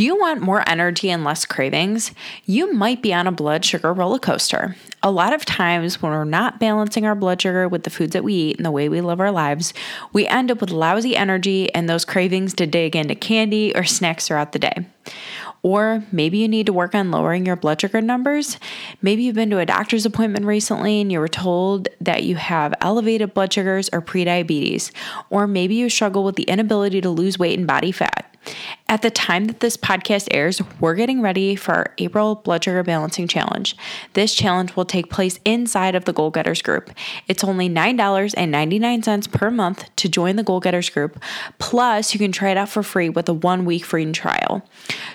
Do you want more energy and less cravings? You might be on a blood sugar roller coaster. A lot of times, when we're not balancing our blood sugar with the foods that we eat and the way we live our lives, we end up with lousy energy and those cravings to dig into candy or snacks throughout the day. Or maybe you need to work on lowering your blood sugar numbers. Maybe you've been to a doctor's appointment recently and you were told that you have elevated blood sugars or prediabetes. Or maybe you struggle with the inability to lose weight and body fat. At the time that this podcast airs, we're getting ready for our April Blood Sugar Balancing Challenge. This challenge will take place inside of the Goal Getters group. It's only $9.99 per month to join the Goal Getters group, plus, you can try it out for free with a one week free trial.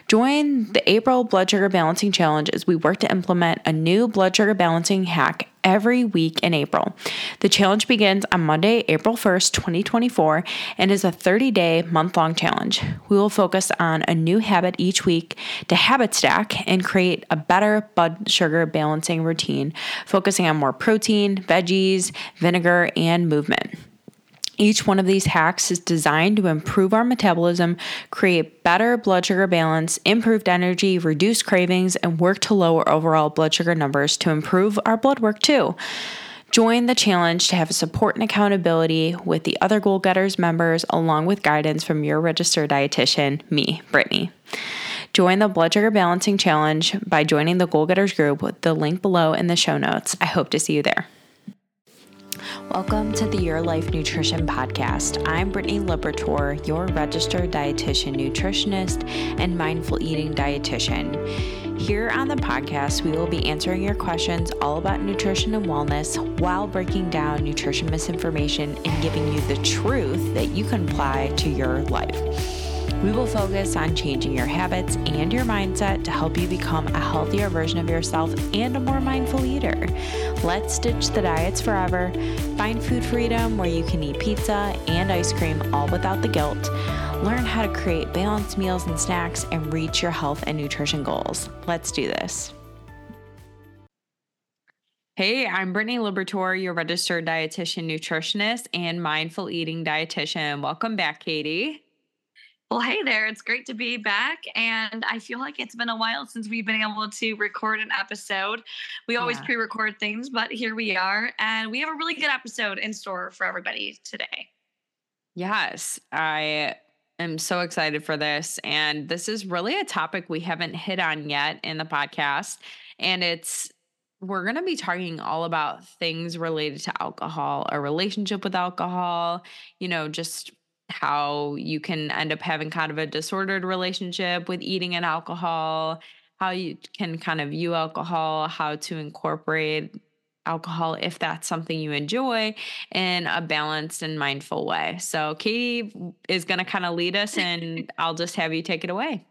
Join the April Blood Sugar Balancing Challenge as we work to implement a new blood sugar balancing hack every week in April. The challenge begins on Monday, April 1st, 2024, and is a 30 day, month long challenge. We will focus on a new habit each week to habit stack and create a better blood sugar balancing routine, focusing on more protein, veggies, vinegar, and movement. Each one of these hacks is designed to improve our metabolism, create better blood sugar balance, improved energy, reduce cravings, and work to lower overall blood sugar numbers to improve our blood work too. Join the challenge to have support and accountability with the other Goal Getters members, along with guidance from your registered dietitian, me, Brittany. Join the Blood Sugar Balancing Challenge by joining the Goal Getters group with the link below in the show notes. I hope to see you there. Welcome to the Your Life Nutrition Podcast. I'm Brittany Libertor, your registered dietitian nutritionist and mindful eating dietitian. Here on the podcast, we will be answering your questions all about nutrition and wellness while breaking down nutrition misinformation and giving you the truth that you can apply to your life. We will focus on changing your habits and your mindset to help you become a healthier version of yourself and a more mindful eater. Let's ditch the diets forever, find food freedom where you can eat pizza and ice cream all without the guilt. Learn how to create balanced meals and snacks and reach your health and nutrition goals. Let's do this. Hey, I'm Brittany Libertor, your registered dietitian nutritionist and mindful eating dietitian. Welcome back, Katie. Well, hey there. It's great to be back. And I feel like it's been a while since we've been able to record an episode. We always yeah. pre record things, but here we are. And we have a really good episode in store for everybody today. Yes, I am so excited for this. And this is really a topic we haven't hit on yet in the podcast. And it's we're going to be talking all about things related to alcohol, a relationship with alcohol, you know, just how you can end up having kind of a disordered relationship with eating and alcohol, how you can kind of view alcohol, how to incorporate alcohol if that's something you enjoy in a balanced and mindful way. So, Katie is going to kind of lead us, and I'll just have you take it away.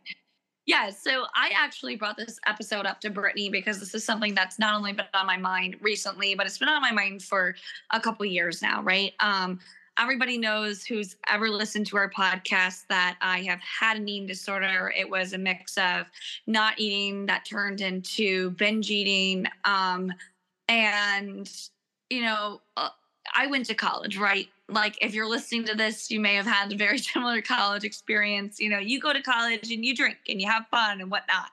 Yeah, so I actually brought this episode up to Brittany because this is something that's not only been on my mind recently, but it's been on my mind for a couple years now, right? Um, everybody knows who's ever listened to our podcast that I have had an eating disorder. It was a mix of not eating that turned into binge eating. Um, and, you know, uh, I went to college, right? Like, if you're listening to this, you may have had a very similar college experience. You know, you go to college and you drink and you have fun and whatnot.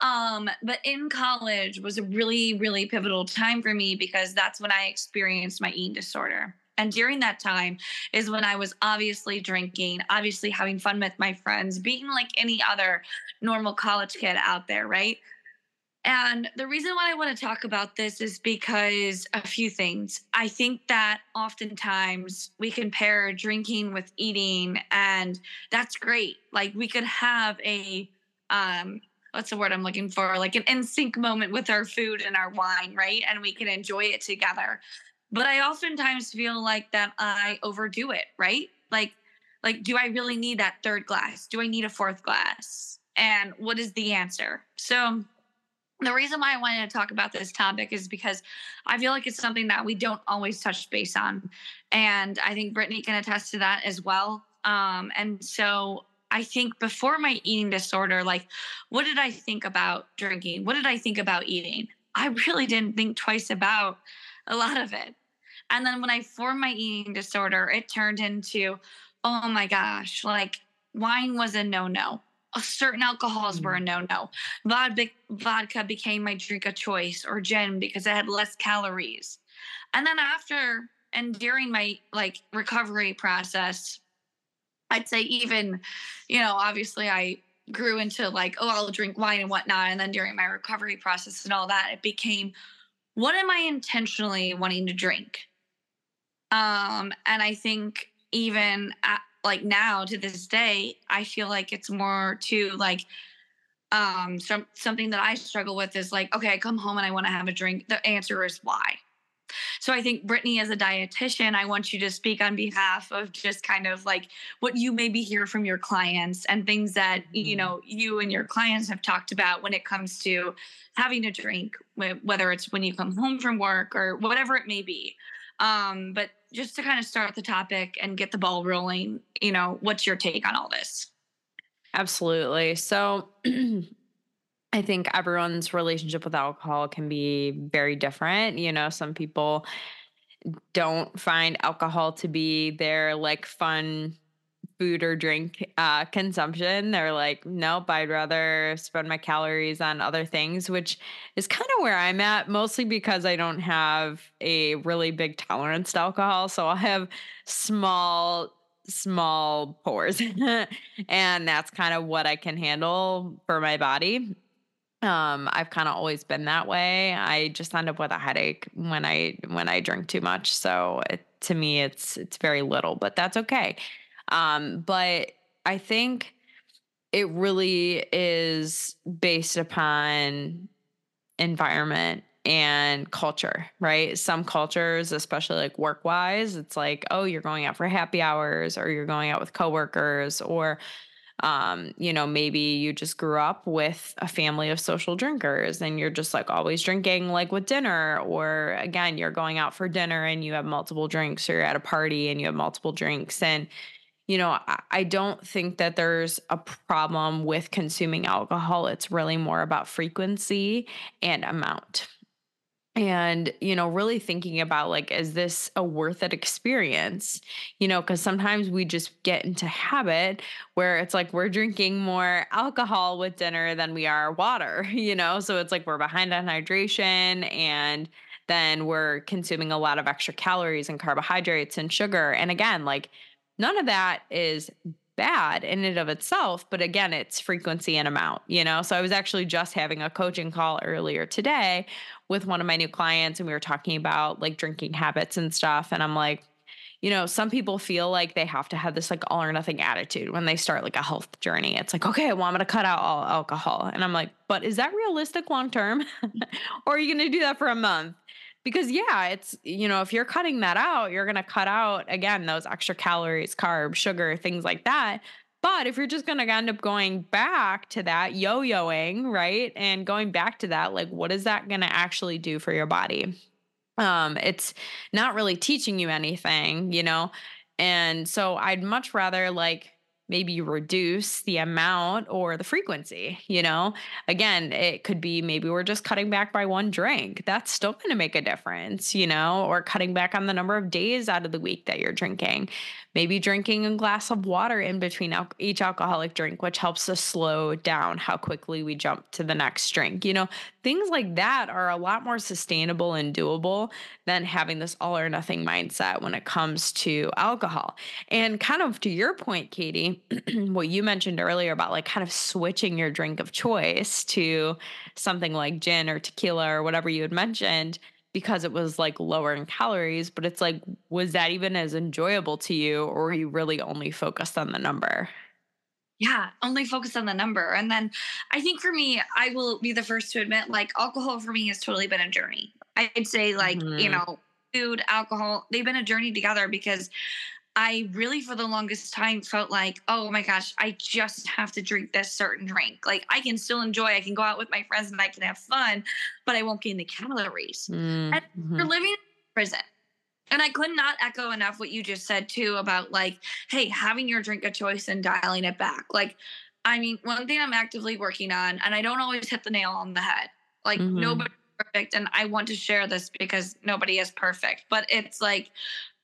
Um, but in college was a really, really pivotal time for me because that's when I experienced my eating disorder. And during that time is when I was obviously drinking, obviously having fun with my friends, being like any other normal college kid out there, right? And the reason why I want to talk about this is because a few things. I think that oftentimes we compare drinking with eating, and that's great. Like we could have a, um, what's the word I'm looking for? Like an in sync moment with our food and our wine, right? And we can enjoy it together but i oftentimes feel like that i overdo it right like like do i really need that third glass do i need a fourth glass and what is the answer so the reason why I wanted to talk about this topic is because I feel like it's something that we don't always touch base on. And I think Brittany can attest to that as well. Um, and so I think before my eating disorder, like, what did I think about drinking? What did I think about eating? I really didn't think twice about a lot of it. And then when I formed my eating disorder, it turned into, oh my gosh, like wine was a no no. certain alcohols were a mm. no no. Vodka became my drink of choice or gin because it had less calories. And then after and during my like recovery process, I'd say even, you know, obviously I grew into like, oh, I'll drink wine and whatnot. And then during my recovery process and all that, it became, what am I intentionally wanting to drink? Um, and I think even at, like now to this day, I feel like it's more to like um some something that I struggle with is like, okay, I come home and I want to have a drink. The answer is why. So I think Brittany, as a dietitian, I want you to speak on behalf of just kind of like what you maybe hear from your clients and things that you mm-hmm. know you and your clients have talked about when it comes to having a drink, whether it's when you come home from work or whatever it may be. Um, but just to kind of start the topic and get the ball rolling, you know, what's your take on all this? Absolutely. So I think everyone's relationship with alcohol can be very different. You know, some people don't find alcohol to be their like fun food or drink uh, consumption. They're like, nope, I'd rather spend my calories on other things, which is kind of where I'm at, mostly because I don't have a really big tolerance to alcohol. So I'll have small, small pours. and that's kind of what I can handle for my body. Um, I've kind of always been that way. I just end up with a headache when I when I drink too much. So it, to me, it's it's very little, but that's okay. Um, but I think it really is based upon environment and culture, right? Some cultures, especially like work wise, it's like, oh, you're going out for happy hours or you're going out with coworkers or um, you know, maybe you just grew up with a family of social drinkers and you're just like always drinking like with dinner, or again, you're going out for dinner and you have multiple drinks, or you're at a party and you have multiple drinks. And, you know, I don't think that there's a problem with consuming alcohol. It's really more about frequency and amount. And you know really thinking about like is this a worth it experience? You know because sometimes we just get into habit where it's like we're drinking more alcohol with dinner than we are water you know? So it's like we're behind on hydration and then we're consuming a lot of extra calories and carbohydrates and sugar. And again like none of that is bad in and of itself but again it's frequency and amount you know? So i was actually just having a coaching call earlier today with one of my new clients and we were talking about like drinking habits and stuff and i'm like you know some people feel like they have to have this like all or nothing attitude when they start like a health journey. It's like okay well i'm going to cut out all alcohol. And i'm like but is that realistic long term? Or are you going to do that for a month because yeah it's you know if you're cutting that out you're going to cut out again those extra calories carbs sugar things like that. But if you're just going to end up going back to that yo-yoing right and going back to that like what is that going to actually do for your body? Um it's not really teaching you anything you know? And so i'd much rather like maybe reduce the amount or the frequency you know? Again it could be maybe we're just cutting back by one drink. That's still going to make a difference you know or cutting back on the number of days out of the week that you're drinking maybe drinking a glass of water in between al- each alcoholic drink, which helps us slow down how quickly we jump to the next drink. You know, things like that are a lot more sustainable and doable than having this all or nothing mindset when it comes to alcohol. And kind of to your point, Katie, what you mentioned earlier about like kind of switching your drink of choice to something like gin or tequila or whatever you had mentioned because it was like lower in calories, but it's like, was that even as enjoyable to you, or were you really only focused on the number? Yeah, only focused on the number. And then I think for me, I will be the first to admit, like, alcohol for me has totally been a journey. I'd say, like, mm-hmm. you know, food, alcohol, they've been a journey together because I really, for the longest time, felt like, oh my gosh, I just have to drink this certain drink. Like, I can still enjoy, I can go out with my friends and I can have fun, but I won't gain the calories. Mm-hmm. And you're living in prison. And I could not echo enough what you just said, too, about like, hey, having your drink of choice and dialing it back. Like, I mean, one thing I'm actively working on, and I don't always hit the nail on the head. Like, mm-hmm. nobody's perfect. And I want to share this because nobody is perfect. But it's like,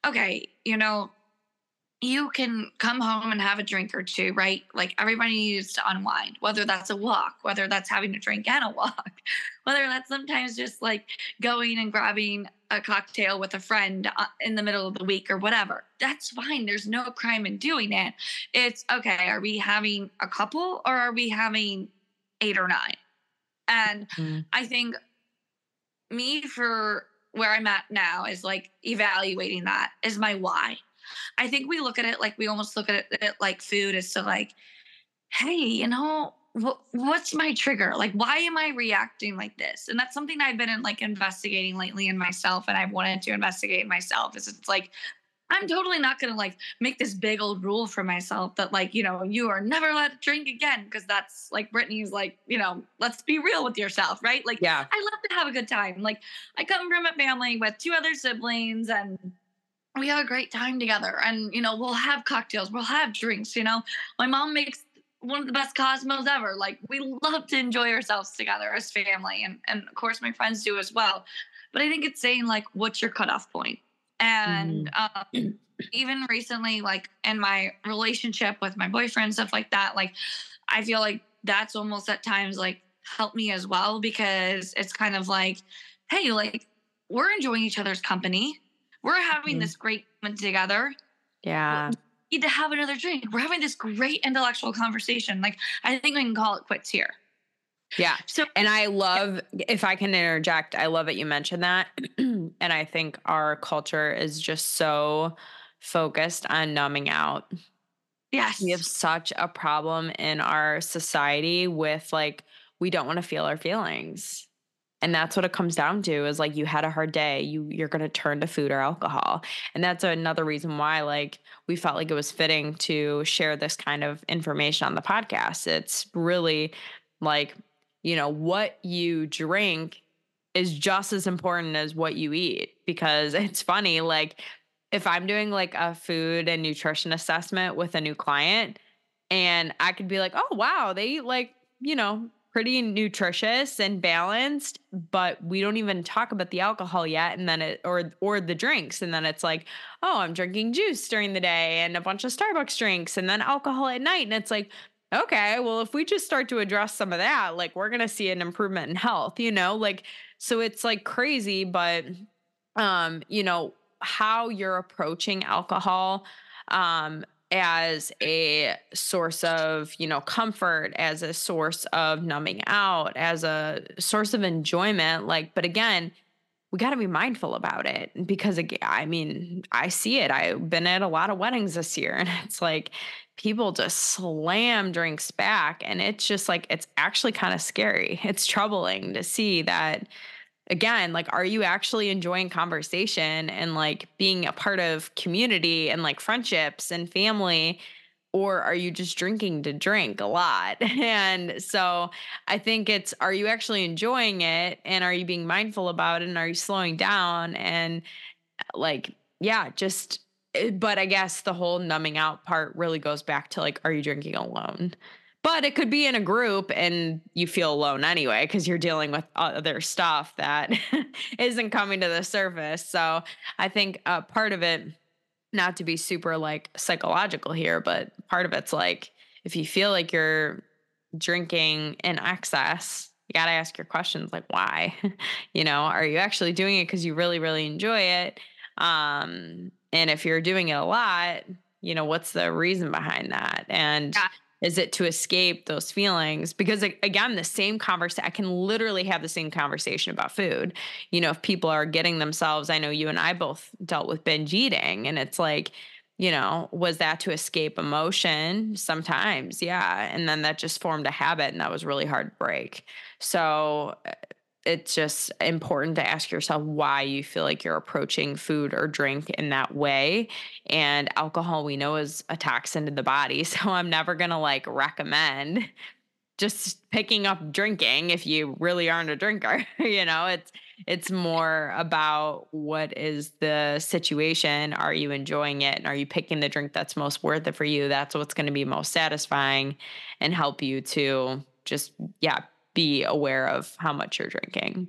okay, you know, you can come home and have a drink or two, right? Like everybody needs to unwind, whether that's a walk, whether that's having a drink and a walk, whether that's sometimes just like going and grabbing a cocktail with a friend uh, in the middle of the week or whatever. That's fine. There's no crime in doing it. It's okay. Are we having a couple or are we having eight or nine? And mm. I think me for where I'm at now is like evaluating that is my why I think we look at it like we almost look at it, like food is to like, hey, you know, what, what's my trigger? Like, why am I reacting like this? And that's something I've been in like investigating lately in myself, and I've wanted to investigate myself. Is it's like I'm totally not gonna like make this big old rule for myself that like you know you are never allowed to drink again because that's like Brittany's like you know let's be real with yourself, right? Like, yeah, I love to have a good time. Like, I come from a family with two other siblings and we have a great time together. And you know we'll have cocktails we'll have drinks you know. My mom makes one of the best cosmos ever. Like we love to enjoy ourselves together as family and and of course my friends do as well. But i think it's saying like what's your cutoff point? and mm. um, even recently like in my relationship with my boyfriend stuff like that like i feel like that's almost at times like helped me as well because it's kind of like hey like we're enjoying each other's company we're having mm-hmm. this great moment together. Yeah. We need to have another drink. We're having this great intellectual conversation. Like, I think we can call it quits here. Yeah. So, and I love, yeah. if I can interject, I love that you mentioned that. and I think our culture is just so focused on numbing out. Yes. We have such a problem in our society with like, we don't want to feel our feelings and that's what it comes down to is like you had a hard day you you're going to turn to food or alcohol. And that's another reason why like we felt like it was fitting to share this kind of information on the podcast. It's really like you know what you drink is just as important as what you eat because it's funny like if i'm doing like a food and nutrition assessment with a new client and i could be like oh wow they eat like you know pretty nutritious and balanced, but we don't even talk about the alcohol yet and then it or or the drinks and then it's like, "Oh, I'm drinking juice during the day and a bunch of Starbucks drinks and then alcohol at night." And it's like, "Okay, well, if we just start to address some of that, like we're going to see an improvement in health, you know? Like so it's like crazy, but um, you know, how you're approaching alcohol um as a source of you know comfort as a source of numbing out as a source of enjoyment like but again we got to be mindful about it because again i mean i see it. I've been at a lot of weddings this year and it's like people just slam drinks back and it's just like it's actually kind of scary. It's troubling to see that again, like, are you actually enjoying conversation and like being a part of community and like friendships and family? Or are you just drinking to drink a lot? And so I think it's are you actually enjoying it? And are you being mindful about it? And are you slowing down? And like, yeah, just eh, but I guess the whole numbing out part really goes back to like, are you drinking alone? But it could be in a group and you feel alone anyway because you're dealing with other stuff that isn't coming to the surface. So I think uh, part of it, not to be super like psychological here, but part of it's like if you feel like you're drinking in excess, you got to ask your questions like, why? you know, are you actually doing it because you really, really enjoy it? Um, and if you're doing it a lot, you know, what's the reason behind that? And yeah is it to escape those feelings? Because again, the same conversation, I can literally have the same conversation about food. You know, if people are getting themselves, I know you and I both dealt with binge eating, and it's like, you know, was that to escape emotion? Sometimes, yeah. And then that just formed a habit, and that was really hard to break. So, uh, it's just important to ask yourself why you feel like you're approaching food or drink in that way. And alcohol, we know, is a toxin to the body. So I'm never going to like recommend just picking up drinking if you really aren't a drinker. you know, it's it's more about what is the situation. Are you enjoying it? And are you picking the drink that's most worth it for you? That's what's going to be most satisfying and help you to just, yeah, be aware of how much you're drinking.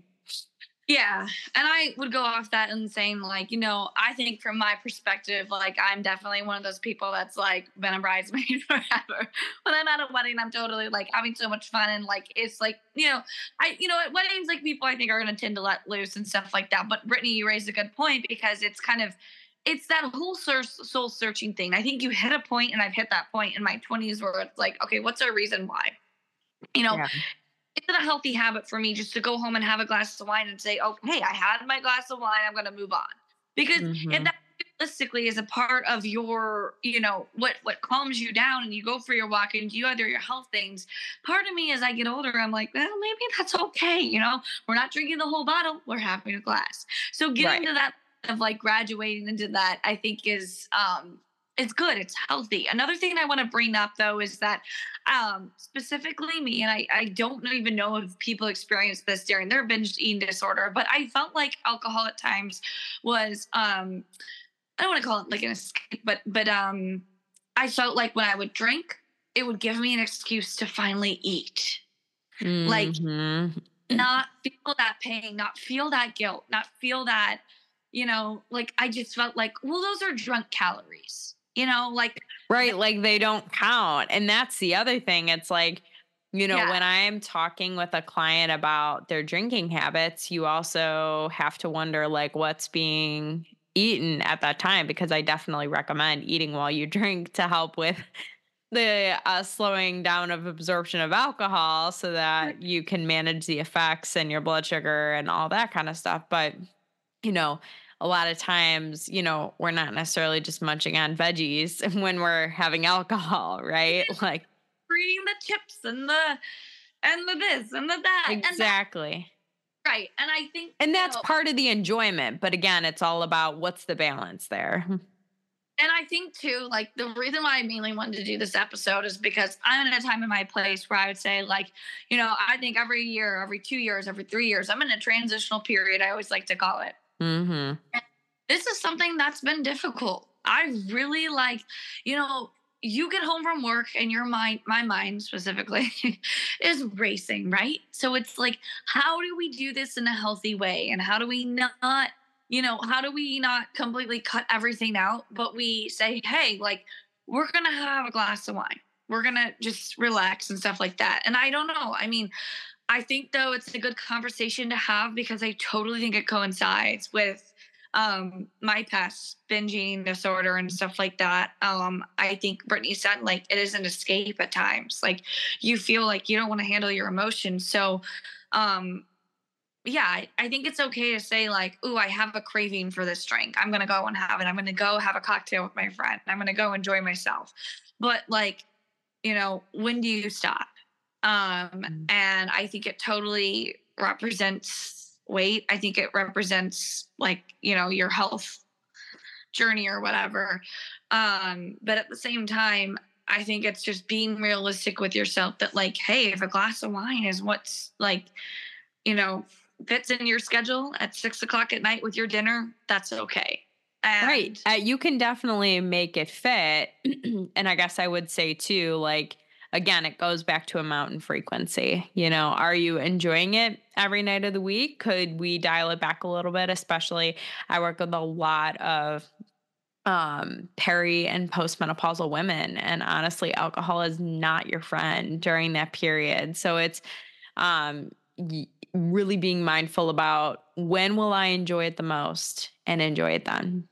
Yeah. And I would go off that and saying, like, you know, I think from my perspective, like, I'm definitely one of those people that's like been a bridesmaid forever. when I'm at a wedding, I'm totally like having so much fun. And like, it's like, you know, I, you know, at weddings, like, people I think are going to tend to let loose and stuff like that. But Brittany, you raised a good point because it's kind of, it's that whole soul searching thing. I think you hit a point, and I've hit that point in my 20s where it's like, okay, what's our reason why? You know, yeah it's a healthy habit for me just to go home and have a glass of wine and say, oh, hey, I had my glass of wine. I'm going to move on. Because mm-hmm. if that realistically is a part of your, you know, what what calms you down and you go for your walk and you do other your health things, part of me as I get older, I'm like, well, maybe that's okay. You know, we're not drinking the whole bottle, we're having a glass. So getting right. to that of like graduating into that, I think is um it's good it's healthy. Another thing i want to bring up though is that um specifically me and i i don't even know if people experience this during their binge eating disorder but i felt like alcohol at times was um i don't want to call it like an escape but but um i felt like when i would drink it would give me an excuse to finally eat. Mm-hmm. like not feel that pain not feel that guilt not feel that you know like i just felt like well those are drunk calories you know, like right, like they don't count. And that's the other thing. It's like, you know, yeah. when I'm talking with a client about their drinking habits, you also have to wonder like what's being eaten at that time because I definitely recommend eating while you drink to help with the uh, slowing down of absorption of alcohol so that you can manage the effects and your blood sugar and all that kind of stuff. But, you know, a lot of times, you know, we're not necessarily just munching on veggies when we're having alcohol, right? Like eating the chips and the and the this and the that. Exactly. That. Right. And I think And that's you know, part of the enjoyment. But again, it's all about what's the balance there. And I think too, like the reason why I mainly wanted to do this episode is because I'm in a time in my place where I would say, like, you know, I think every year, every two years, every three years, I'm in a transitional period. I always like to call it. Mm-hmm. This is something that's been difficult. I really like, you know, you get home from work and your mind, my mind specifically, is racing, right? So it's like, how do we do this in a healthy way? And how do we not, you know, how do we not completely cut everything out, but we say, hey, like, we're to have a glass of wine. We're to just relax and stuff like that. And I don't know. I mean, I think though it's a good conversation to have because I totally think it coincides with um my past binging disorder and stuff like that. Um I think Brittany said like it is an escape at times. Like you feel like you don't want to handle your emotions. So um yeah, I, I think it's okay to say like, "Ooh, I have a craving for this drink. I'm gonna go and have it. I'm gonna go have a cocktail with my friend. I'm gonna go enjoy myself." But like, you know, when do you stop? Um, mm. and I think it totally represents weight. I think it represents like, you know, your health journey or whatever. Um, but at the same time, I think it's just being realistic with yourself that, like, hey, if a glass of wine is what's like, you know, fits in your schedule at six o'clock at night with your dinner, that's okay. And right. Uh, you can definitely make it fit. and I guess I would say, too, like, again, it goes back to amount and frequency. You know, are you enjoying it every night of the week? Could we dial it back a little bit? Especially, I work with a lot of um peri and postmenopausal women and honestly alcohol is not your friend during that period so it's um really being mindful about when will i enjoy it the most and enjoy it then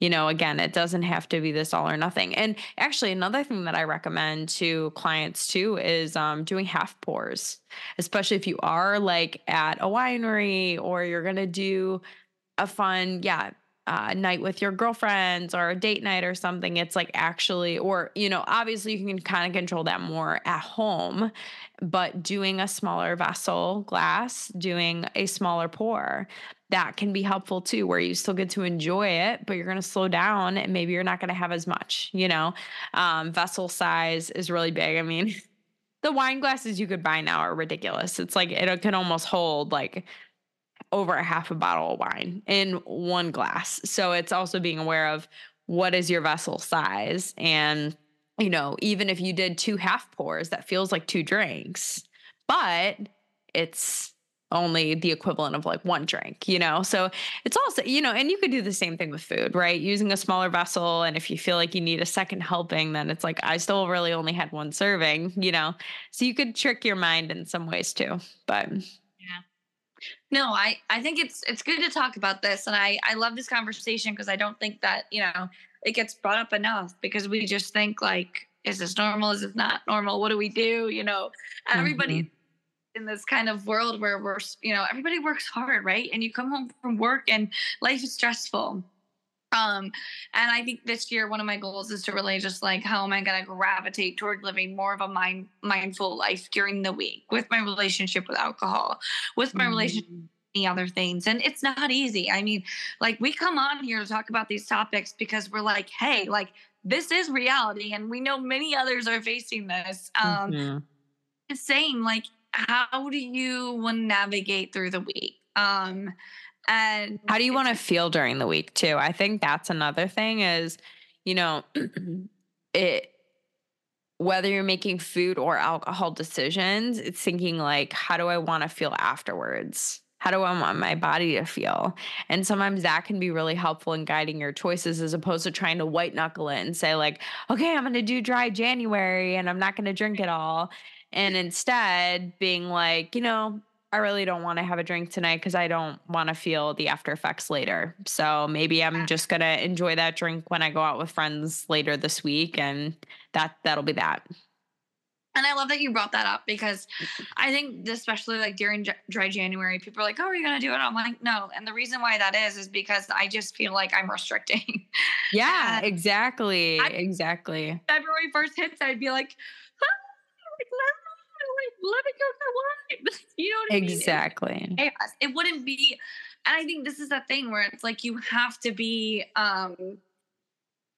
you know, again, it doesn't have to be this all or nothing. And actually, another thing that I recommend to clients too is um, doing half pours, especially if you are like at a winery or you're going to do a fun, yeah, uh, night with your girlfriends or a date night or something. It's like actually, or, you know, obviously you can kind of control that more at home, but doing a smaller vessel glass, doing a smaller pour, that can be helpful too, where you still get to enjoy it, but you're going to slow down and maybe you're not going to have as much, you know? Um, vessel size is really big. I mean, the wine glasses you could buy now are ridiculous. It's like it can almost hold like over a half a bottle of wine in one glass. So it's also being aware of what is your vessel size. And, you know, even if you did two half pours, that feels like two drinks, but it's only the equivalent of like one drink, you know? So it's also, you know, and you could do the same thing with food, right? Using a smaller vessel. And if you feel like you need a second helping, then it's like, I still really only had one serving, you know? So you could trick your mind in some ways too. But. No, I, I think it's it's good to talk about this. And I, I love this conversation because I don't think that, you know, it gets brought up enough because we just think like, is this normal? Is this not normal? What do we do? You know, everybody mm-hmm in this kind of world where we're you know everybody works hard right and you come home from work and life is stressful um and i think this year one of my goals is to really just like how am i going to gravitate toward living more of a mind mindful life during the week with my relationship with alcohol with my mm-hmm. relationship other things and it's not easy i mean like we come on here to talk about these topics because we're like hey like this is reality and we know many others are facing this um mm-hmm. it's saying like how do you want to navigate through the week? Um, and how do you want to feel during the week too? I think that's another thing is, you know, it whether you're making food or alcohol decisions, it's thinking like, how do I want to feel afterwards? How do I want my body to feel? And sometimes that can be really helpful in guiding your choices as opposed to trying to white knuckle it and say, like, okay, I'm going to do dry January and I'm not going to drink it all and instead being like, you know, I really don't want to have a drink tonight because I don't want to feel the after effects later. So maybe I'm just gonna enjoy that drink when I go out with friends later this week, and that that'll be that. And I love that you brought that up because I think, especially like during dry January, people are like, "Oh, are you gonna do it?" I'm like, "No." And the reason why that is is because I just feel like I'm restricting. Yeah, exactly, I, exactly. February first hits, I'd be like, let it go for? You know what I exactly. mean? Exactly. It wouldn't be, and I think this is that thing where it's like you have to be, um,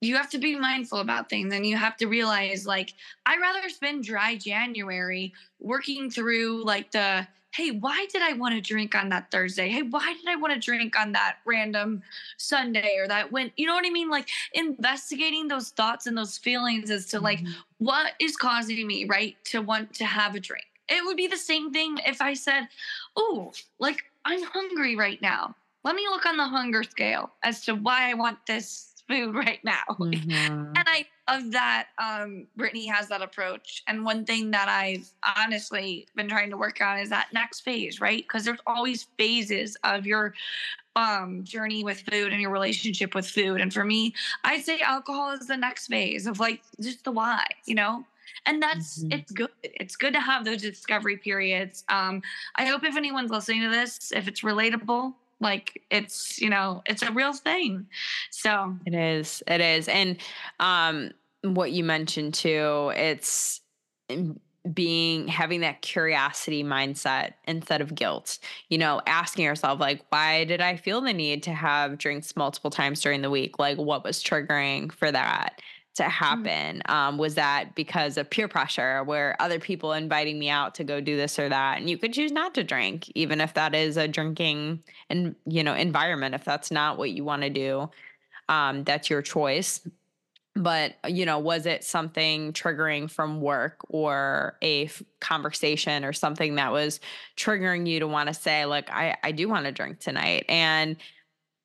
you have to be mindful about things and you have to realize like i rather spend dry january working through like the hey, why did I want to drink on that Thursday? Hey, why did I want to drink on that random Sunday or that when, you know what I mean? Like investigating those thoughts and those feelings as to like, mm-hmm. what is causing me, right, to want to have a drink? It would be the same thing if I said, oh, like I'm hungry right now. Let me look on the hunger scale as to why I want this food right now. Mm-hmm. and I love that um, Brittany has that approach. And one thing that I've honestly been trying to work on is that next phase, right? Because there's always phases of your um, journey with food and your relationship with food. And for me, I'd say alcohol is the next phase of like just the why, you know? and that's mm-hmm. it's good it's good to have those discovery periods um i hope if anyone's listening to this if it's relatable like it's you know it's a real thing. So it is it is. And um what you mentioned too it's being having that curiosity mindset instead of guilt. You know asking yourself like why did i feel the need to have drinks multiple times during the week? Like what was triggering for that to mm. happen um, was that because of peer pressure where other people inviting me out to go do this or that and you could choose not to drink even if that is a drinking and you know environment if that's not what you want to do um, that's your choice but you know was it something triggering from work or a f- conversation or something that was triggering you to want to say like i i do want to drink tonight and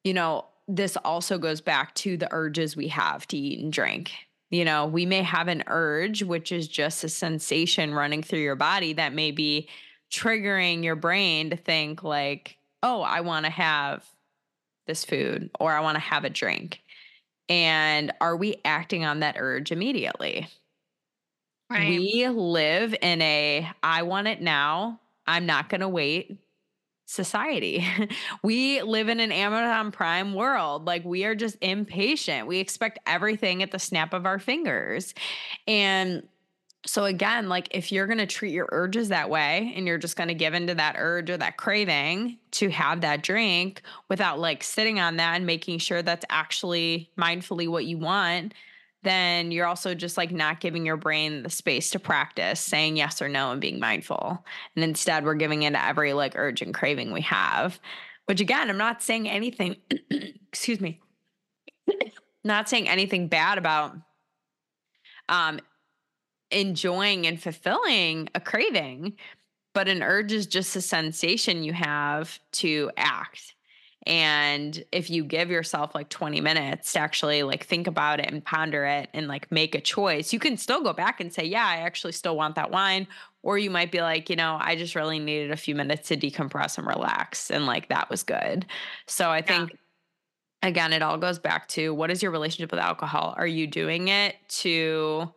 you know this also goes back to the urges we have to eat and drink. You know, we may have an urge, which is just a sensation running through your body that may be triggering your brain to think, like, oh, I want to have this food or I want to have a drink. And are we acting on that urge immediately? Right. We live in a I want it now. I'm not going to wait society. we live in an Amazon Prime world. Like we are just impatient. We expect everything at the snap of our fingers. And so again, like if you're going to treat your urges that way and you're just going to give into that urge or that craving to have that drink without like sitting on that and making sure that's actually mindfully what you want, then you're also just like not giving your brain the space to practice saying yes or no and being mindful. And instead, we're giving into every like urge and craving we have, which again, I'm not saying anything, excuse me, not saying anything bad about um, enjoying and fulfilling a craving. but an urge is just a sensation you have to act. And if you give yourself like 20 minutes to actually like think about it and ponder it and like make a choice, you can still go back and say, yeah, I actually still want that wine. Or you might be like, you know, I just really needed a few minutes to decompress and relax. And like that was good. So I think. Yeah. Again, it all goes back to what is your relationship with alcohol? Are you doing it to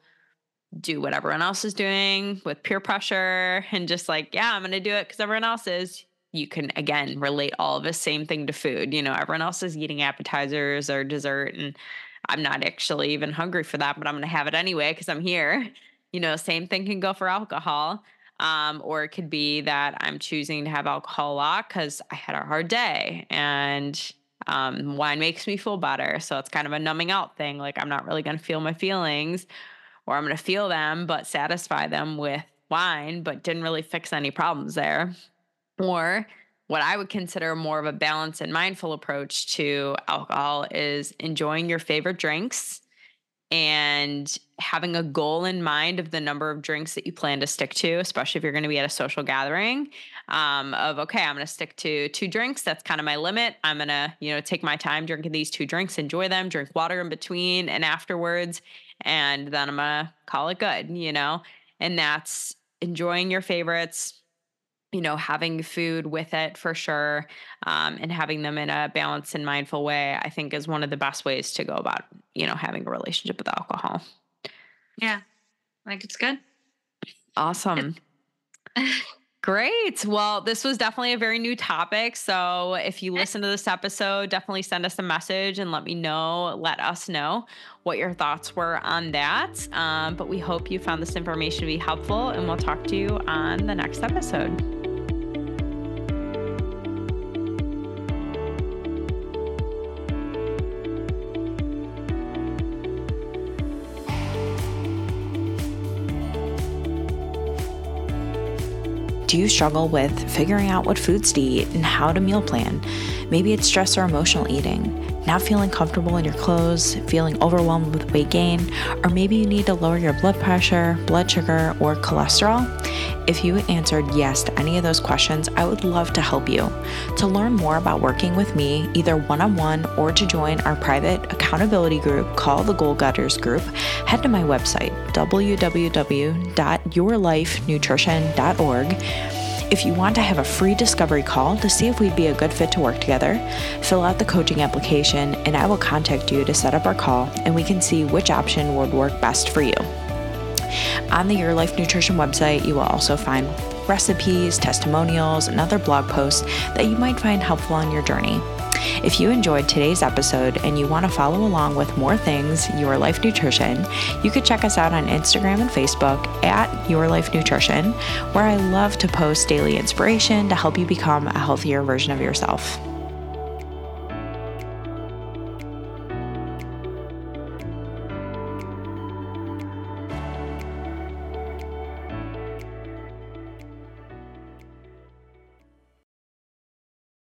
do what everyone else is doing with peer pressure and just like, yeah, I'm going to do it because everyone else is? You can again relate all the same thing to food. You know, everyone else is eating appetizers or dessert, and I'm not actually even hungry for that, but I'm going to have it anyway because I'm here. You know, same thing can go for alcohol. Um, or it could be that I'm choosing to have alcohol a lot because I had a hard day and um, wine makes me feel better. So it's kind of a numbing out thing. Like I'm not really going to feel my feelings or I'm going to feel them, but satisfy them with wine, but didn't really fix any problems there. Or what I would consider more of a balanced and mindful approach to alcohol is enjoying your favorite drinks and having a goal in mind of the number of drinks that you plan to stick to, especially if you're going to be at a social gathering. Um, of okay, I'm going to stick to two drinks. That's kind of my limit. I'm going to, you know, take my time drinking these two drinks, enjoy them, drink water in between and afterwards, and then I'm going to call it good. You know, and that's enjoying your favorites, you know, having food with it for sure, um, and having them in a balanced and mindful way, I think is one of the best ways to go about, you know, having a relationship with alcohol. Yeah, like it's good. Awesome. Great. Well, this was definitely a very new topic. So if you listen to this episode, definitely send us a message and let me know, let us know what your thoughts were on that. Um, but we hope you found this information to be helpful, and we'll talk to you on the next episode. Do you struggle with figuring out what foods to eat and how to meal plan? Maybe it's stress or emotional eating not feeling comfortable in your clothes, feeling overwhelmed with weight gain, or maybe you need to lower your blood pressure, blood sugar, or cholesterol? If you answered yes to any of those questions, I would love to help you. To learn more about working with me, either one on one or to join our private accountability group called the Goal Getters Group, head to my website, www.yourlifenutrition.org if you want to have a free discovery call to see if we'd be a good fit to work together, fill out the coaching application and I will contact you to set up our call and we can see which option would work best for you. On the Your Life Nutrition website, you will also find recipes, testimonials, and other blog posts that you might find helpful on your journey. If you enjoyed today's episode and you want to follow along with more things Your Life Nutrition, you could check us out on Instagram and Facebook at Your Life Nutrition, where I love to post daily inspiration to help you become a healthier version of yourself.